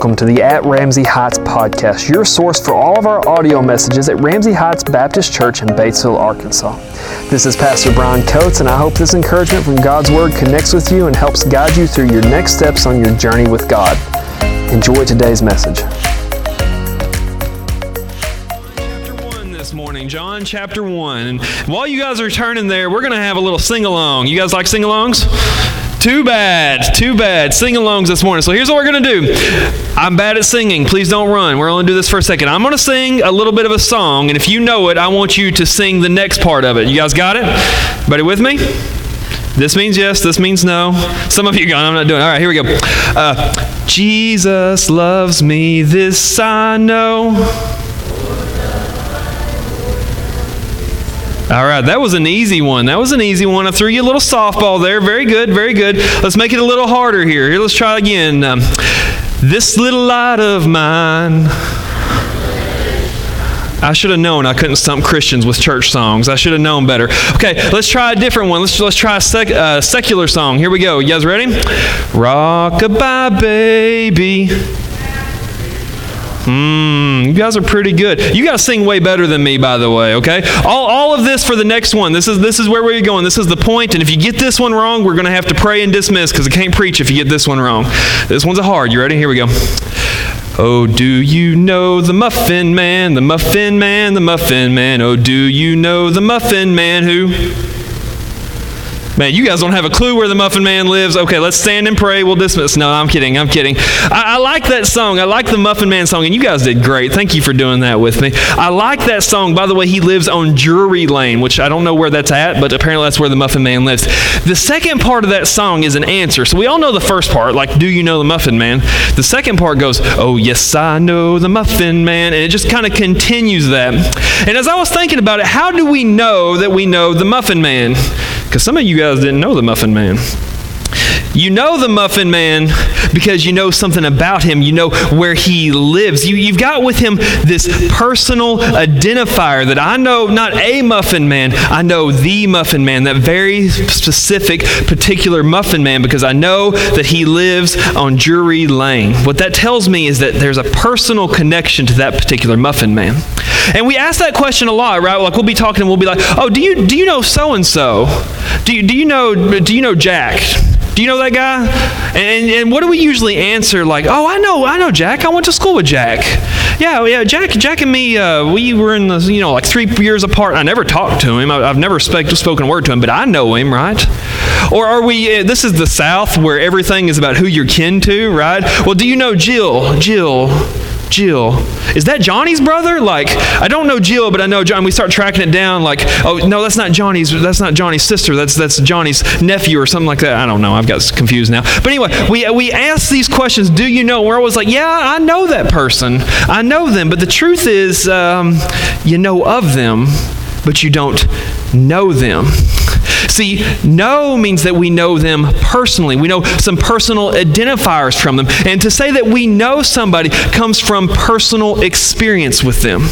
welcome to the At Ramsey Heights podcast, your source for all of our audio messages at Ramsey Heights Baptist Church in Batesville, Arkansas. This is Pastor Brian Coates, and I hope this encouragement from God's Word connects with you and helps guide you through your next steps on your journey with God. Enjoy today's message. Chapter 1 this morning, John chapter 1. And while you guys are turning there, we're going to have a little sing along. You guys like sing alongs? Too bad, too bad. Sing alongs this morning. So here's what we're going to do. I'm bad at singing. Please don't run. We're only do this for a second. I'm going to sing a little bit of a song, and if you know it, I want you to sing the next part of it. You guys got it? Everybody with me? This means yes, this means no. Some of you gone, I'm not doing it. All right, here we go. Uh, Jesus loves me, this I know. All right, that was an easy one. That was an easy one. I threw you a little softball there. Very good, very good. Let's make it a little harder here. Here, let's try again. Um, this little light of mine. I should have known I couldn't stump Christians with church songs. I should have known better. Okay, let's try a different one. Let's let's try a sec, uh, secular song. Here we go. You guys ready? Rockabye baby. Mmm, you guys are pretty good. You guys sing way better than me, by the way, okay? All, all of this for the next one. This is, this is where we're going. This is the point. And if you get this one wrong, we're going to have to pray and dismiss because I can't preach if you get this one wrong. This one's a hard. You ready? Here we go. Oh, do you know the Muffin Man, the Muffin Man, the Muffin Man? Oh, do you know the Muffin Man who? Man, you guys don't have a clue where the Muffin Man lives. Okay, let's stand and pray. We'll dismiss. No, I'm kidding. I'm kidding. I, I, like that song. I like the Muffin Man song, and you guys did great. Thank you for doing that with me. I like that song. By the way, he lives on Drury Lane, which I don't know where that's at, but apparently that's where the Muffin Man lives. The second part of that song is an answer. So we all know the first part, like, do you know the Muffin Man? The second part goes, oh, yes, I know the Muffin Man. And it just kind of continues that. And as I was thinking about it, how do we know that we know the Muffin Man? Because some of you guys didn't know the Muffin Man. You know the Muffin Man because you know something about him. You know where he lives. You, you've got with him this personal identifier that I know not a Muffin Man, I know the Muffin Man, that very specific, particular Muffin Man, because I know that he lives on Drury Lane. What that tells me is that there's a personal connection to that particular Muffin Man. And we ask that question a lot, right? Like we'll be talking and we'll be like, "Oh, do you do you know so and so? Do you do you know do you know Jack?" Do you know that guy? And, and what do we usually answer? Like, oh, I know, I know Jack. I went to school with Jack. Yeah, yeah. Jack, Jack and me, uh, we were in the, you know, like three years apart. I never talked to him. I, have never spoke, spoken a word to him, but I know him, right? Or are we? Uh, this is the South where everything is about who you're kin to, right? Well, do you know Jill? Jill. Jill. Is that Johnny's brother? Like, I don't know Jill, but I know John. We start tracking it down. Like, oh no, that's not Johnny's. That's not Johnny's sister. That's that's Johnny's nephew or something like that. I don't know. I've got confused now. But anyway, we we ask these questions. Do you know? We're always like, yeah, I know that person. I know them. But the truth is, um, you know of them, but you don't know them. See, know means that we know them personally. We know some personal identifiers from them. And to say that we know somebody comes from personal experience with them.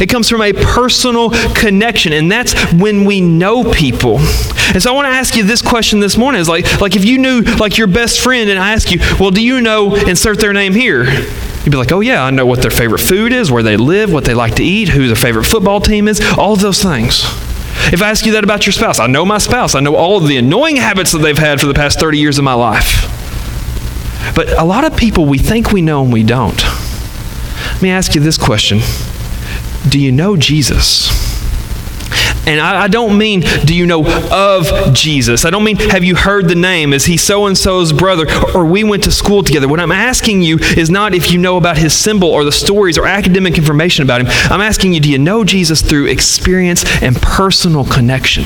It comes from a personal connection, and that's when we know people. And so I want to ask you this question this morning is like, like if you knew like your best friend and I ask you, well, do you know, insert their name here? You'd be like, oh, yeah, I know what their favorite food is, where they live, what they like to eat, who their favorite football team is, all of those things. If I ask you that about your spouse, I know my spouse. I know all of the annoying habits that they've had for the past 30 years of my life. But a lot of people, we think we know and we don't. Let me ask you this question Do you know Jesus? And I, I, don't mean, do you know of Jesus? I don't mean, have you heard the name? Is he so and so's brother? Or we went to school together? What I'm asking you is not if you know about his symbol or the stories or academic information about him. I'm asking you, do you know Jesus through experience and personal connection?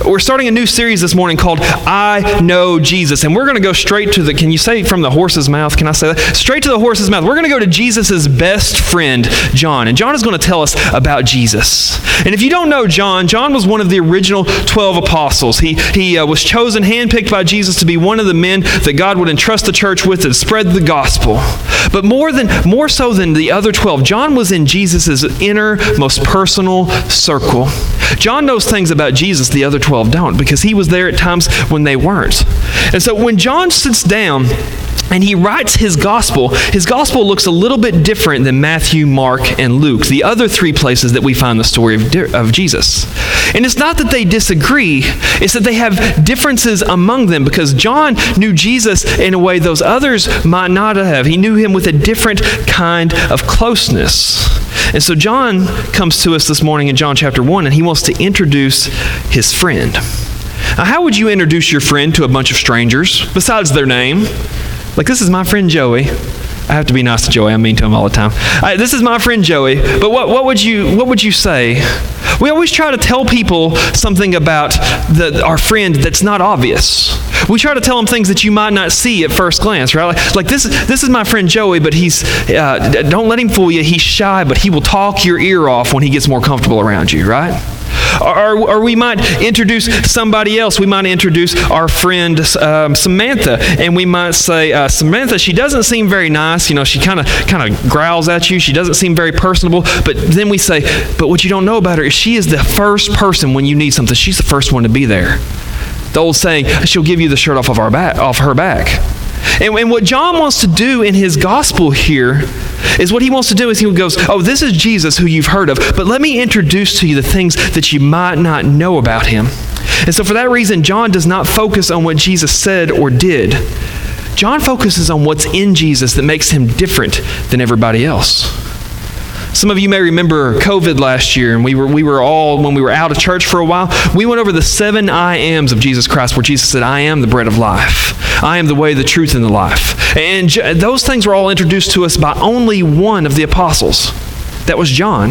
We're starting a new series this morning called I Know Jesus. And we're going to go straight to the, can you say from the horse's mouth? Can I say that? Straight to the horse's mouth. We're going to go to Jesus' best friend, John. And John is going to tell us about Jesus. And if you don't know John, John was one of the original 12 apostles. He, he uh, was chosen, handpicked by Jesus to be one of the men that God would entrust the church with to spread the gospel. But more, than, more so than the other 12, John was in Jesus' inner, most personal circle. John knows things about Jesus the other 12 don't because he was there at times when they weren't. And so when John sits down, and he writes his gospel. His gospel looks a little bit different than Matthew, Mark, and Luke, the other three places that we find the story of, of Jesus. And it's not that they disagree, it's that they have differences among them because John knew Jesus in a way those others might not have. He knew him with a different kind of closeness. And so John comes to us this morning in John chapter 1, and he wants to introduce his friend. Now, how would you introduce your friend to a bunch of strangers besides their name? Like, this is my friend Joey. I have to be nice to Joey. I mean to him all the time. This is my friend Joey. But what, what, would you, what would you say? We always try to tell people something about the, our friend that's not obvious. We try to tell them things that you might not see at first glance, right? Like, like this, this is my friend Joey, but he's, uh, don't let him fool you. He's shy, but he will talk your ear off when he gets more comfortable around you, right? Or, or, we might introduce somebody else. We might introduce our friend um, Samantha, and we might say, uh, Samantha, she doesn't seem very nice. You know, she kind of kind of growls at you. She doesn't seem very personable. But then we say, but what you don't know about her is she is the first person when you need something. She's the first one to be there. The old saying, she'll give you the shirt off of our back, off her back. And, and what John wants to do in his gospel here is what he wants to do is he goes, Oh, this is Jesus who you've heard of, but let me introduce to you the things that you might not know about him. And so, for that reason, John does not focus on what Jesus said or did. John focuses on what's in Jesus that makes him different than everybody else. Some of you may remember COVID last year, and we were, we were all, when we were out of church for a while, we went over the seven I ams of Jesus Christ, where Jesus said, I am the bread of life. I am the way, the truth, and the life. And those things were all introduced to us by only one of the apostles. That was John,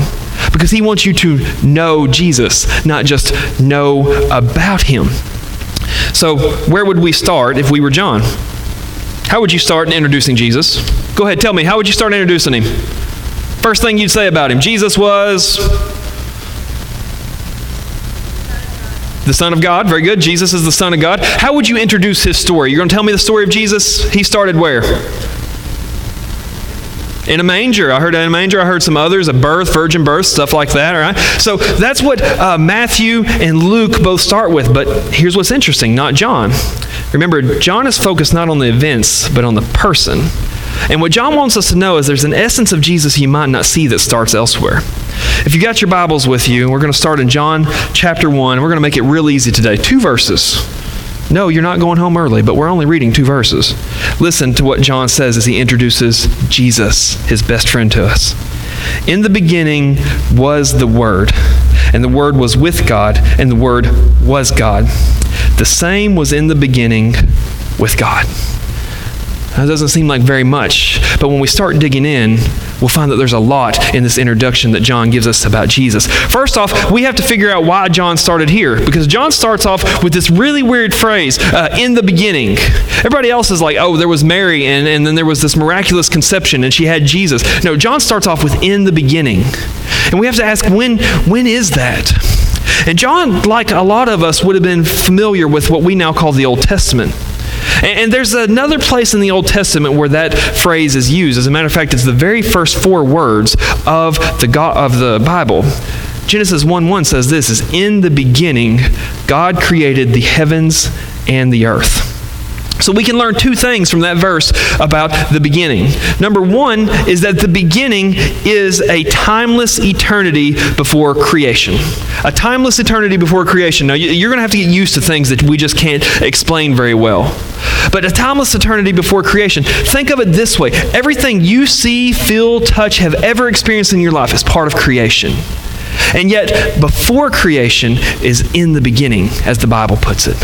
because he wants you to know Jesus, not just know about him. So, where would we start if we were John? How would you start in introducing Jesus? Go ahead, tell me, how would you start introducing him? First thing you'd say about him Jesus was the Son of God. Very good. Jesus is the Son of God. How would you introduce his story? You're going to tell me the story of Jesus? He started where? in a manger. I heard in a manger. I heard some others, a birth, virgin birth, stuff like that. All right. So that's what uh, Matthew and Luke both start with. But here's what's interesting: not John. Remember, John is focused not on the events, but on the person. And what John wants us to know is there's an essence of Jesus you might not see that starts elsewhere. If you got your Bibles with you, we're going to start in John chapter 1. We're going to make it real easy today. Two verses. No, you're not going home early, but we're only reading two verses. Listen to what John says as he introduces Jesus, his best friend, to us. In the beginning was the Word, and the Word was with God, and the Word was God. The same was in the beginning with God. That doesn't seem like very much, but when we start digging in, we'll find that there's a lot in this introduction that John gives us about Jesus. First off, we have to figure out why John started here, because John starts off with this really weird phrase, uh, in the beginning. Everybody else is like, oh, there was Mary, and, and then there was this miraculous conception, and she had Jesus. No, John starts off with in the beginning. And we have to ask, when, when is that? And John, like a lot of us, would have been familiar with what we now call the Old Testament. And, and there's another place in the Old Testament where that phrase is used. As a matter of fact, it's the very first four words of the, God, of the Bible. Genesis 1 1 says this is in the beginning, God created the heavens and the earth. So we can learn two things from that verse about the beginning. Number one is that the beginning is a timeless eternity before creation. A timeless eternity before creation. Now, you're going to have to get used to things that we just can't explain very well. But a timeless eternity before creation. Think of it this way everything you see, feel, touch, have ever experienced in your life is part of creation. And yet, before creation is in the beginning, as the Bible puts it.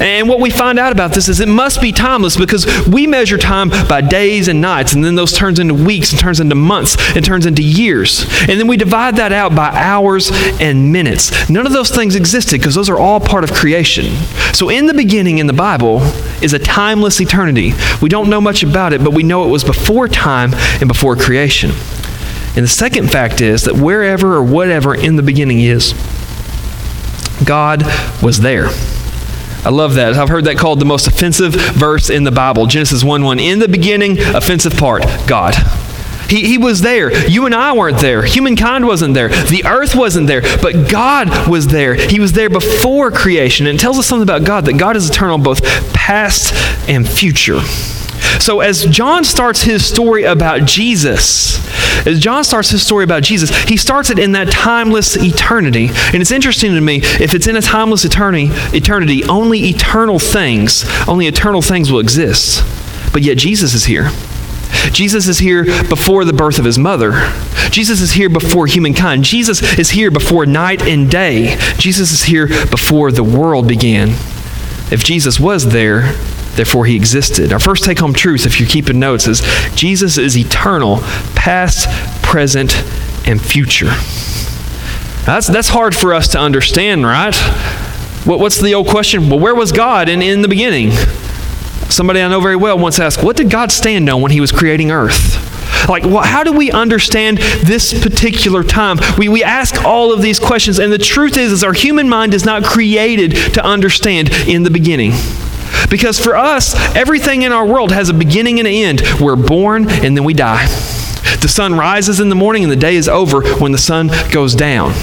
And what we find out about this is it must be timeless because we measure time by days and nights, and then those turns into weeks, and turns into months, and turns into years. And then we divide that out by hours and minutes. None of those things existed because those are all part of creation. So in the beginning in the Bible is a timeless eternity. We don't know much about it, but we know it was before time and before creation. And the second fact is that wherever or whatever in the beginning is, God was there. I love that. I've heard that called the most offensive verse in the Bible. Genesis 1 1. In the beginning, offensive part, God. He, he was there. You and I weren't there. Humankind wasn't there. The earth wasn't there. But God was there. He was there before creation. And it tells us something about God that God is eternal, both past and future. So, as John starts his story about Jesus, as John starts his story about Jesus, he starts it in that timeless eternity. And it's interesting to me, if it's in a timeless eternity, eternity, only eternal things, only eternal things will exist. But yet Jesus is here. Jesus is here before the birth of his mother. Jesus is here before humankind. Jesus is here before night and day. Jesus is here before the world began. If Jesus was there, therefore he existed. Our first take home truth, if you're keeping notes, is Jesus is eternal, past, present, and future. that's, that's hard for us to understand, right? What, what's the old question? Well, where was God in, in the beginning? Somebody I know very well once asked, What did God stand on when he was creating earth? Like, well, how do we understand this particular time? We, we ask all of these questions, and the truth is, is our human mind is not created to understand in the beginning. Because for us, everything in our world has a beginning and an end. We're born and then we die. The sun rises in the morning and the day is over when the sun goes down.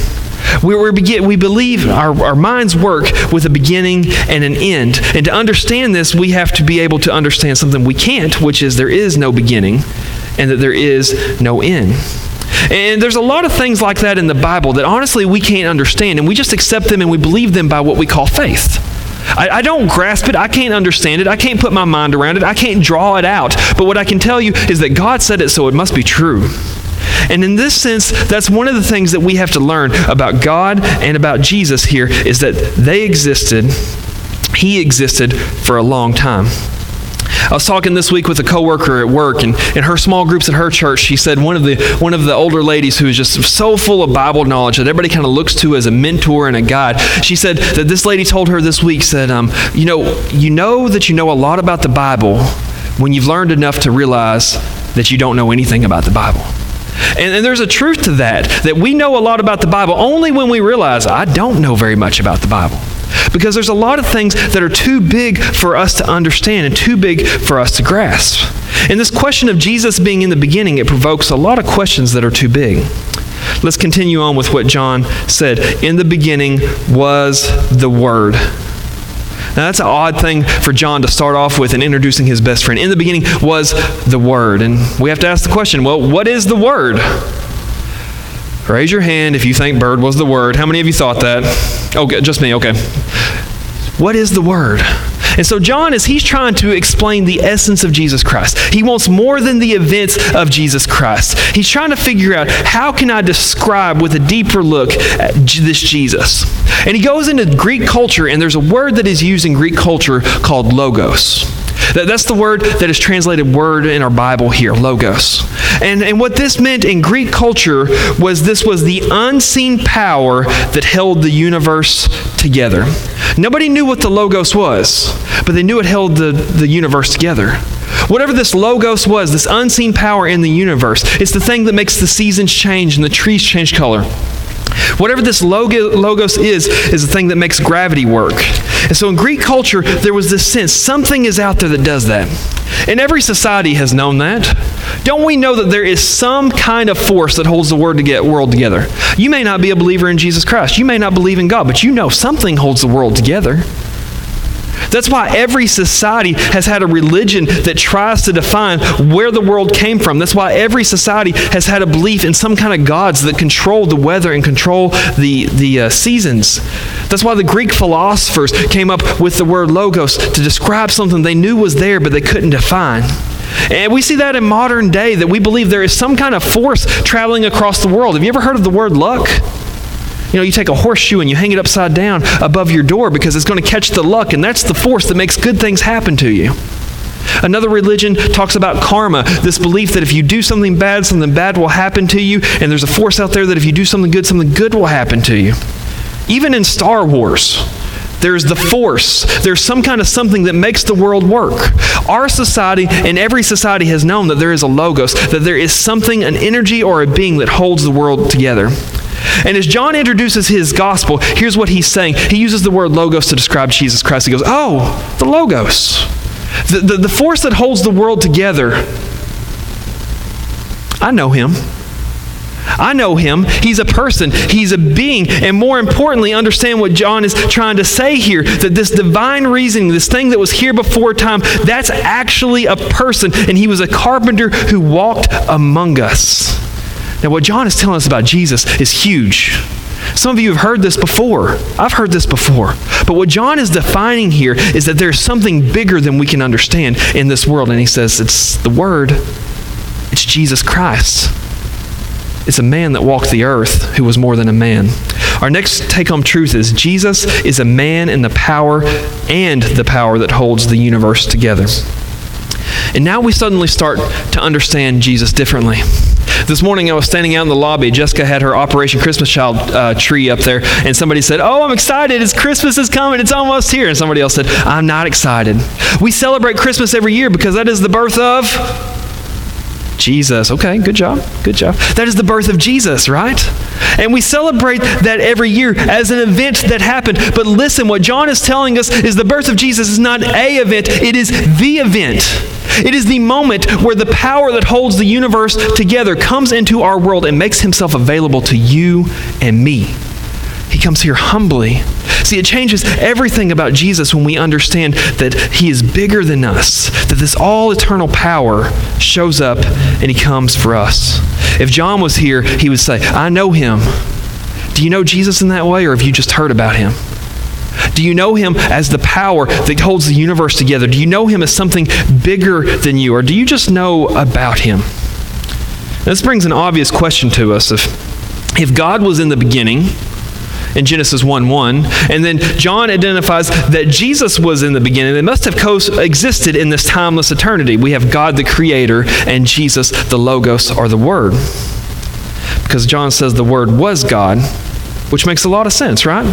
We, we, begin, we believe our, our minds work with a beginning and an end. And to understand this, we have to be able to understand something we can't, which is there is no beginning and that there is no end. And there's a lot of things like that in the Bible that honestly we can't understand, and we just accept them and we believe them by what we call faith. I, I, don't grasp it. I can't understand it. I can't put my mind around it. I can't draw it out. But what I can tell you is that God said it, so it must be true. And in this sense, that's one of the things that we have to learn about God and about Jesus here is that they existed, He existed for a long time. I was talking this week with a coworker at work, and in her small groups at her church, she said one of the one of the older ladies who is just so full of Bible knowledge that everybody kind of looks to as a mentor and a guide. She said that this lady told her this week said, um, you know, you know that you know a lot about the Bible when you've learned enough to realize that you don't know anything about the Bible. And, and, there's a truth to that, that we know a lot about the Bible only when we realize I don't know very much about the Bible. Because there's a lot of things that are too big for us to understand and too big for us to grasp. And this question of Jesus being in the beginning, it provokes a lot of questions that are too big. Let's continue on with what John said. In the beginning was the Word. Now, that's an odd thing for John to start off with in introducing his best friend. In the beginning was the Word. And we have to ask the question well, what is the Word? Raise your hand if you think bird was the word. How many of you thought that? Okay, just me, okay. What is the word? And so, John, as he's trying to explain the essence of Jesus Christ, he wants more than the events of Jesus Christ. He's trying to figure out how can I describe with a deeper look at this Jesus. And he goes into Greek culture, and there's a word that is used in Greek culture called logos. That, that's the word that is translated word in our Bible here, logos. And, and what this meant in Greek culture was this was the unseen power that held the universe together. Nobody knew what the logos was, but they knew it held the, the universe together. Whatever this logos was, this unseen power in the universe, it's the thing that makes the seasons change and the trees change color. Whatever this logos is, is the thing that makes gravity work. And so in Greek culture, there was this sense something is out there that does that. And every society has known that. Don't we know that there is some kind of force that holds the world together? You may not be a believer in Jesus Christ. You may not believe in God, but you know something holds the world together. That's why every society has had a religion that tries to define where the world came from. That's why every society has had a belief in some kind of gods that control the weather and control the, the uh, seasons. That's why the Greek philosophers came up with the word logos to describe something they knew was there but they couldn't define. And we see that in modern day that we believe there is some kind of force traveling across the world. Have you ever heard of the word luck? You know, you take a horseshoe and you hang it upside down above your door because it's going to catch the luck, and that's the force that makes good things happen to you. Another religion talks about karma, this belief that if you do something bad, something bad will happen to you, and there's a force out there that if you do something good, something good will happen to you. Even in Star Wars, there's the force. There's some kind of something that makes the world work. Our society and every society has known that there is a logos, that there is something, an energy or a being that holds the world together. And as John introduces his gospel, here's what he's saying. He uses the word logos to describe Jesus Christ. He goes, Oh, the logos. The, the, the force that holds the world together. I know him. I know him. He's a person, he's a being. And more importantly, understand what John is trying to say here that this divine reasoning, this thing that was here before time, that's actually a person. And he was a carpenter who walked among us. Now, what John is telling us about Jesus is huge. Some of you have heard this before. I've heard this before. But what John is defining here is that there's something bigger than we can understand in this world. And he says it's the Word, it's Jesus Christ. It's a man that walked the earth who was more than a man. Our next take home truth is Jesus is a man in the power and the power that holds the universe together. And now we suddenly start to understand Jesus differently. This morning I was standing out in the lobby. Jessica had her Operation Christmas Child uh, tree up there, and somebody said, Oh, I'm excited. It's Christmas is coming. It's almost here. And somebody else said, I'm not excited. We celebrate Christmas every year because that is the birth of Jesus. Okay, good job. Good job. That is the birth of Jesus, right? And we celebrate that every year as an event that happened. But listen, what John is telling us is the birth of Jesus is not a event, it is the event. It is the moment where the power that holds the universe together comes into our world and makes himself available to you and me. He comes here humbly. See, it changes everything about Jesus when we understand that He is bigger than us, that this all eternal power shows up and He comes for us. If John was here, he would say, I know Him. Do you know Jesus in that way, or have you just heard about Him? Do you know him as the power that holds the universe together? Do you know him as something bigger than you? Or do you just know about him? This brings an obvious question to us. If, if God was in the beginning, in Genesis 1 1. And then John identifies that Jesus was in the beginning. They must have coexisted in this timeless eternity. We have God the Creator and Jesus the Logos or the Word. Because John says the Word was God, which makes a lot of sense, right?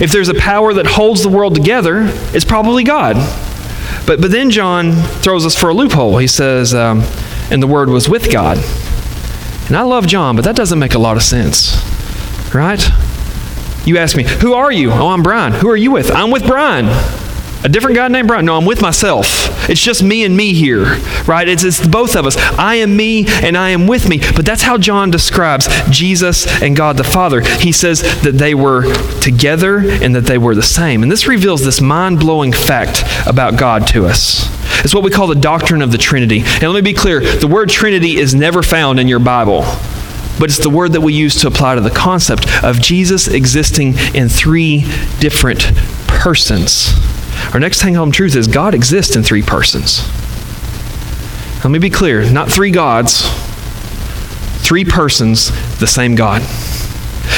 If there's a power that holds the world together, it's probably God. But, but then John throws us for a loophole. He says, um, and the Word was with God. And I love John, but that doesn't make a lot of sense, right? You ask me, Who are you? Oh, I'm Brian. Who are you with? I'm with Brian. A different guy named Brian. No, I'm with myself. It's just me and me here, right? It's, it's both of us. I am me and I am with me. But that's how John describes Jesus and God the Father. He says that they were together and that they were the same. And this reveals this mind blowing fact about God to us. It's what we call the doctrine of the Trinity. And let me be clear the word Trinity is never found in your Bible but it's the word that we use to apply to the concept of Jesus existing in three different persons. Our next hang home truth is God exists in three persons. Let me be clear not three gods, three persons, the same God.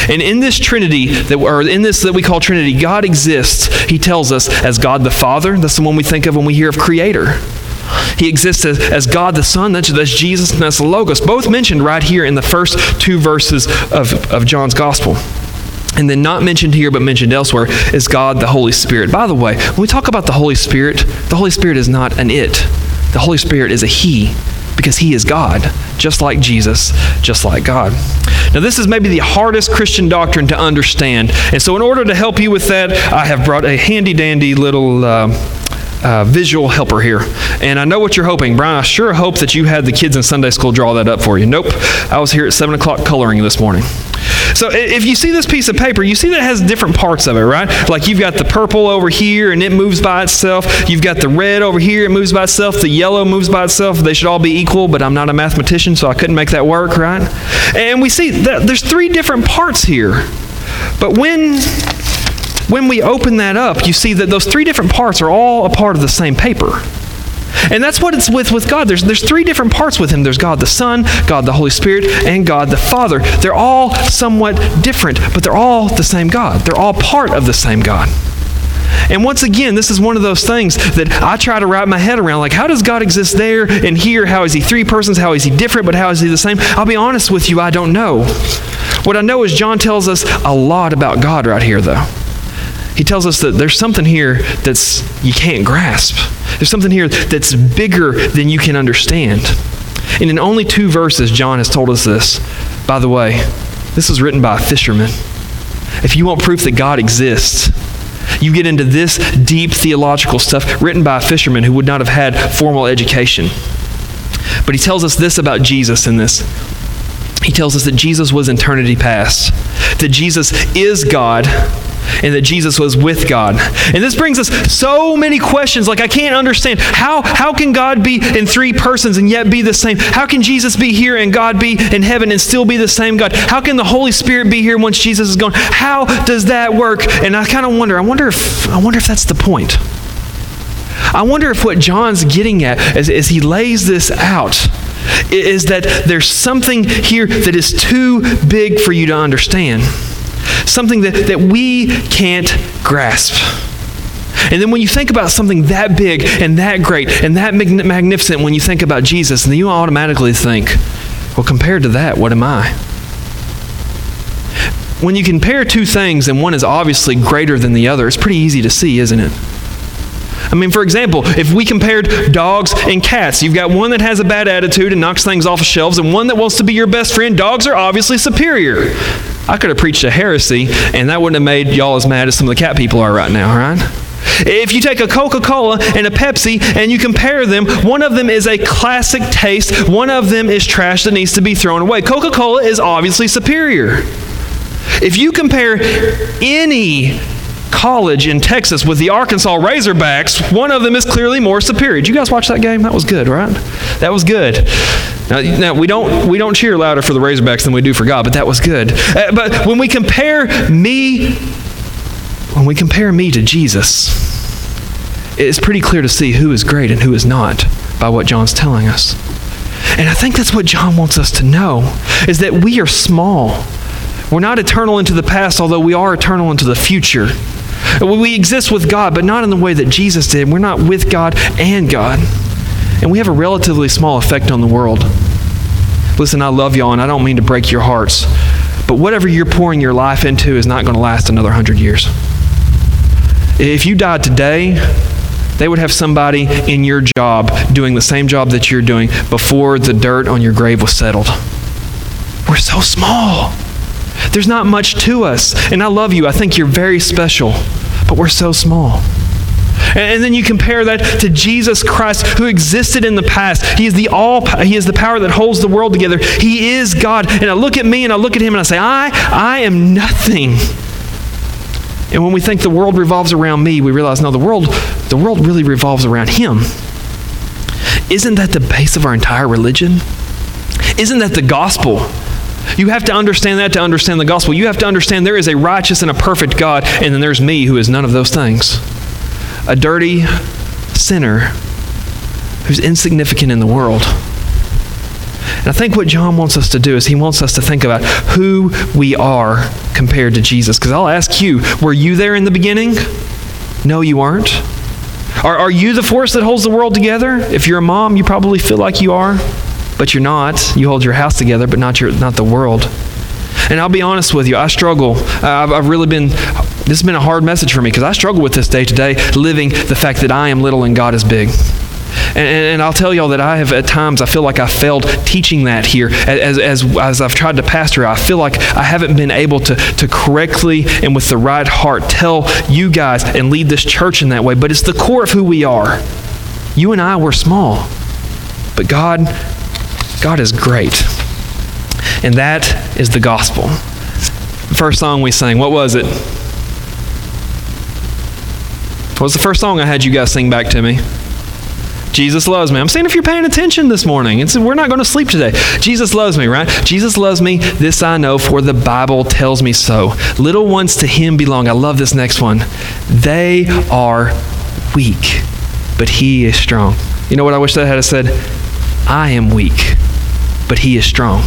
And in this Trinity, that, or in this that we call Trinity, God exists, he tells us, as God the Father. That's the one we think of when we hear of Creator. He exists as, as God the Son, that's, Jesus, and that's the Logos, both mentioned right here in the first two verses of, of John's Gospel. And then, not mentioned here, but mentioned elsewhere, is God the Holy Spirit. By the way, when we talk about the Holy Spirit, the Holy Spirit is not an it, the Holy Spirit is a He, because He is God, just like Jesus, just like God. Now, this is maybe the hardest Christian doctrine to understand. And so, in order to help you with that, I have brought a handy dandy little. Uh, uh, visual helper here. And I know what you're hoping. Brian, I sure hope that you had the kids in Sunday school draw that up for you. Nope. I was here at 7 o'clock coloring this morning. So if you see this piece of paper, you see that it has different parts of it, right? Like you've got the purple over here and it moves by itself. You've got the red over here, it moves by itself. The yellow moves by itself. They should all be equal, but I'm not a mathematician, so I couldn't make that work, right? And we see that there's three different parts here. But when when we open that up, you see that those three different parts are all a part of the same paper. And that's what it's with with God. There's, there's three different parts with Him there's God the Son, God the Holy Spirit, and God the Father. They're all somewhat different, but they're all the same God. They're all part of the same God. And once again, this is one of those things that I try to wrap my head around. Like, how does God exist there and here? How is He three persons? How is He different, but how is He the same? I'll be honest with you, I don't know. What I know is John tells us a lot about God right here, though he tells us that there's something here that's you can't grasp. There's something here that's bigger than you can understand. And in only two verses, John has told us this. By the way, this was written by a fisherman. If you want proof that God exists, you get into this deep theological stuff written by a fisherman who would not have had formal education. But he tells us this about Jesus in this. he tells us that Jesus was eternity past, that Jesus is God, and that Jesus was with God. And this brings us so many questions. Like, I can't understand how, how can God be in three persons and yet be the same? How can Jesus be here and God be in heaven and still be the same God? How can the Holy Spirit be here once Jesus is gone? How does that work? And I kind of wonder, I wonder if I wonder if that's the point. I wonder if what John's getting at as, as he lays this out is that there's something here that is too big for you to understand something that, that we can't grasp. And then when you think about something that big and that great and that magnificent, when you think about Jesus, then you automatically think, well, compared to that, what am I? When you compare two things and one is obviously greater than the other, it's pretty easy to see, isn't it? I mean, for example, if we compared dogs and cats, you've got one that has a bad attitude and knocks things off of shelves, and one that wants to be your best friend. Dogs are obviously superior. I could have preached a heresy, and that wouldn't have made y'all as mad as some of the cat people are right now, right? If you take a Coca Cola and a Pepsi and you compare them, one of them is a classic taste, one of them is trash that needs to be thrown away. Coca Cola is obviously superior. If you compare any college in Texas with the Arkansas Razorbacks, one of them is clearly more superior. Did you guys watch that game? That was good, right? That was good. Now, now, we don't we don't cheer louder for the Razorbacks than we do for God, but that was good. Uh, but when we compare me, when we compare me to Jesus, it's pretty clear to see who is great and who is not by what John's telling us. And I think that's what John wants us to know is that we are small. We're not eternal into the past, although we are eternal into the future. We exist with God, but not in the way that Jesus did. We're not with God and God and we have a relatively small effect on the world. Listen, I love y'all, and I don't mean to break your hearts, but whatever you're pouring your life into is not going to last another hundred years. If you died today, they would have somebody in your job doing the same job that you're doing before the dirt on your grave was settled. We're so small. There's not much to us. And I love you. I think you're very special, but we're so small. And then you compare that to Jesus Christ who existed in the past. He is the all he is the power that holds the world together. He is God. And I look at me and I look at him and I say, "I I am nothing." And when we think the world revolves around me, we realize no, the world the world really revolves around him. Isn't that the base of our entire religion? Isn't that the gospel? You have to understand that to understand the gospel. You have to understand there is a righteous and a perfect God, and then there's me who is none of those things a dirty sinner who's insignificant in the world. And I think what John wants us to do is he wants us to think about who we are compared to Jesus. Because I'll ask you, were you there in the beginning? No, you weren't. Are, are you the force that holds the world together? If you're a mom, you probably feel like you are, but you're not. You hold your house together, but not, your, not the world. And I'll be honest with you, I struggle. Uh, I've, I've really been, this has been a hard message for me because I struggle with this day to day, living the fact that I am little and God is big. And, and, I'll tell y'all that I have at times, I feel like I failed teaching that here. As, as, as I've tried to pastor, I feel like I haven't been able to, to correctly and with the right heart tell you guys and lead this church in that way. But it's the core of who we are. You and I were small, but God, God is great. And that is the gospel. The first song we sang, what was it? What was the first song I had you guys sing back to me? Jesus loves me. I'm saying if you're paying attention this morning, it's, we're not going to sleep today. Jesus loves me, right? Jesus loves me. This I know, for the Bible tells me so. Little ones to him belong. I love this next one. They are weak, but he is strong. You know what I wish that had said? I am weak, but he is strong.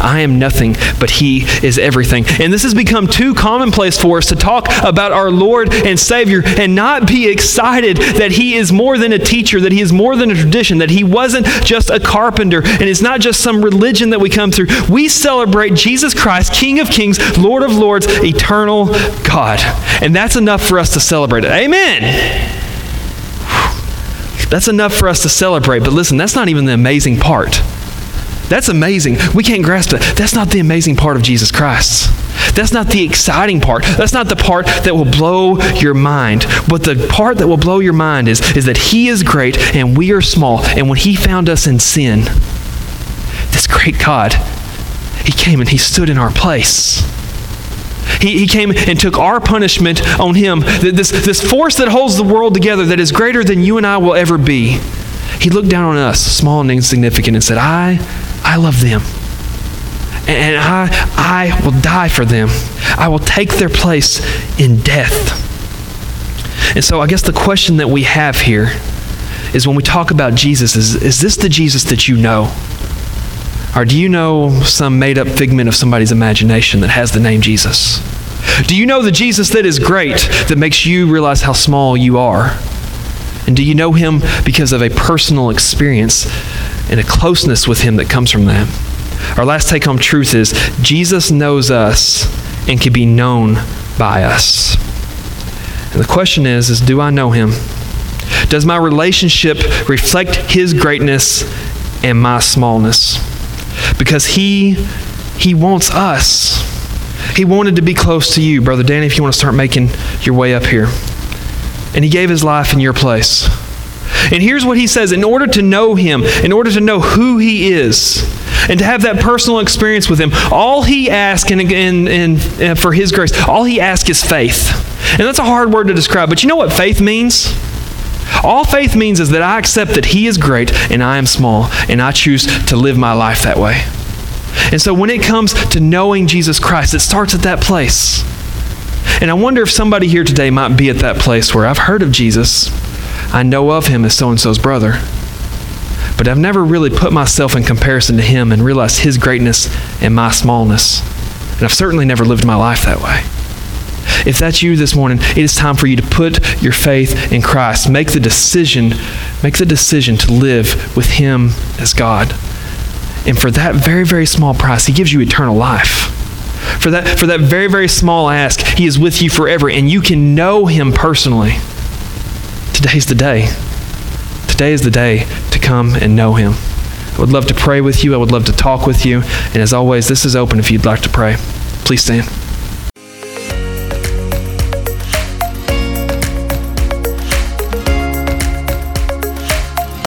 I am nothing, but He is everything. And this has become too commonplace for us to talk about our Lord and Savior and not be excited that He is more than a teacher, that He is more than a tradition, that He wasn't just a carpenter, and it's not just some religion that we come through. We celebrate Jesus Christ, King of Kings, Lord of Lords, eternal God. And that's enough for us to celebrate it. Amen. That's enough for us to celebrate. But listen, that's not even the amazing part. That's amazing. We can't grasp it. That's not the amazing part of Jesus Christ. That's not the exciting part. That's not the part that will blow your mind. But the part that will blow your mind is, is that He is great and we are small. And when He found us in sin, this great God He came and He stood in our place. He, he came and took our punishment on him. This, this force that holds the world together that is greater than you and I will ever be. He looked down on us, small and insignificant, and said, I, I love them. And I, I will die for them. I will take their place in death. And so I guess the question that we have here is when we talk about Jesus, is, is this the Jesus that you know? Or do you know some made up figment of somebody's imagination that has the name Jesus? Do you know the Jesus that is great, that makes you realize how small you are? And do you know him because of a personal experience and a closeness with him that comes from that? Our last take home truth is Jesus knows us and can be known by us. And the question is, is do I know him? Does my relationship reflect his greatness and my smallness? because he he wants us. He wanted to be close to you, brother Danny, if you want to start making your way up here. And he gave his life in your place. And here's what he says in order to know him, in order to know who he is, and to have that personal experience with him, all he asks and, and, and for his grace, all he asks is faith. And that's a hard word to describe, but you know what faith means? All faith means is that I accept that He is great and I am small, and I choose to live my life that way. And so when it comes to knowing Jesus Christ, it starts at that place. And I wonder if somebody here today might be at that place where I've heard of Jesus, I know of him as so and so's brother, but I've never really put myself in comparison to him and realized his greatness and my smallness. And I've certainly never lived my life that way. If that's you this morning, it is time for you to put your faith in Christ. Make the decision, make the decision to live with him as God. And for that very, very small price, he gives you eternal life. For that, for that very, very small ask, he is with you forever, and you can know him personally. Today's the day. Today is the day to come and know him. I would love to pray with you. I would love to talk with you. And as always, this is open if you'd like to pray. Please stand.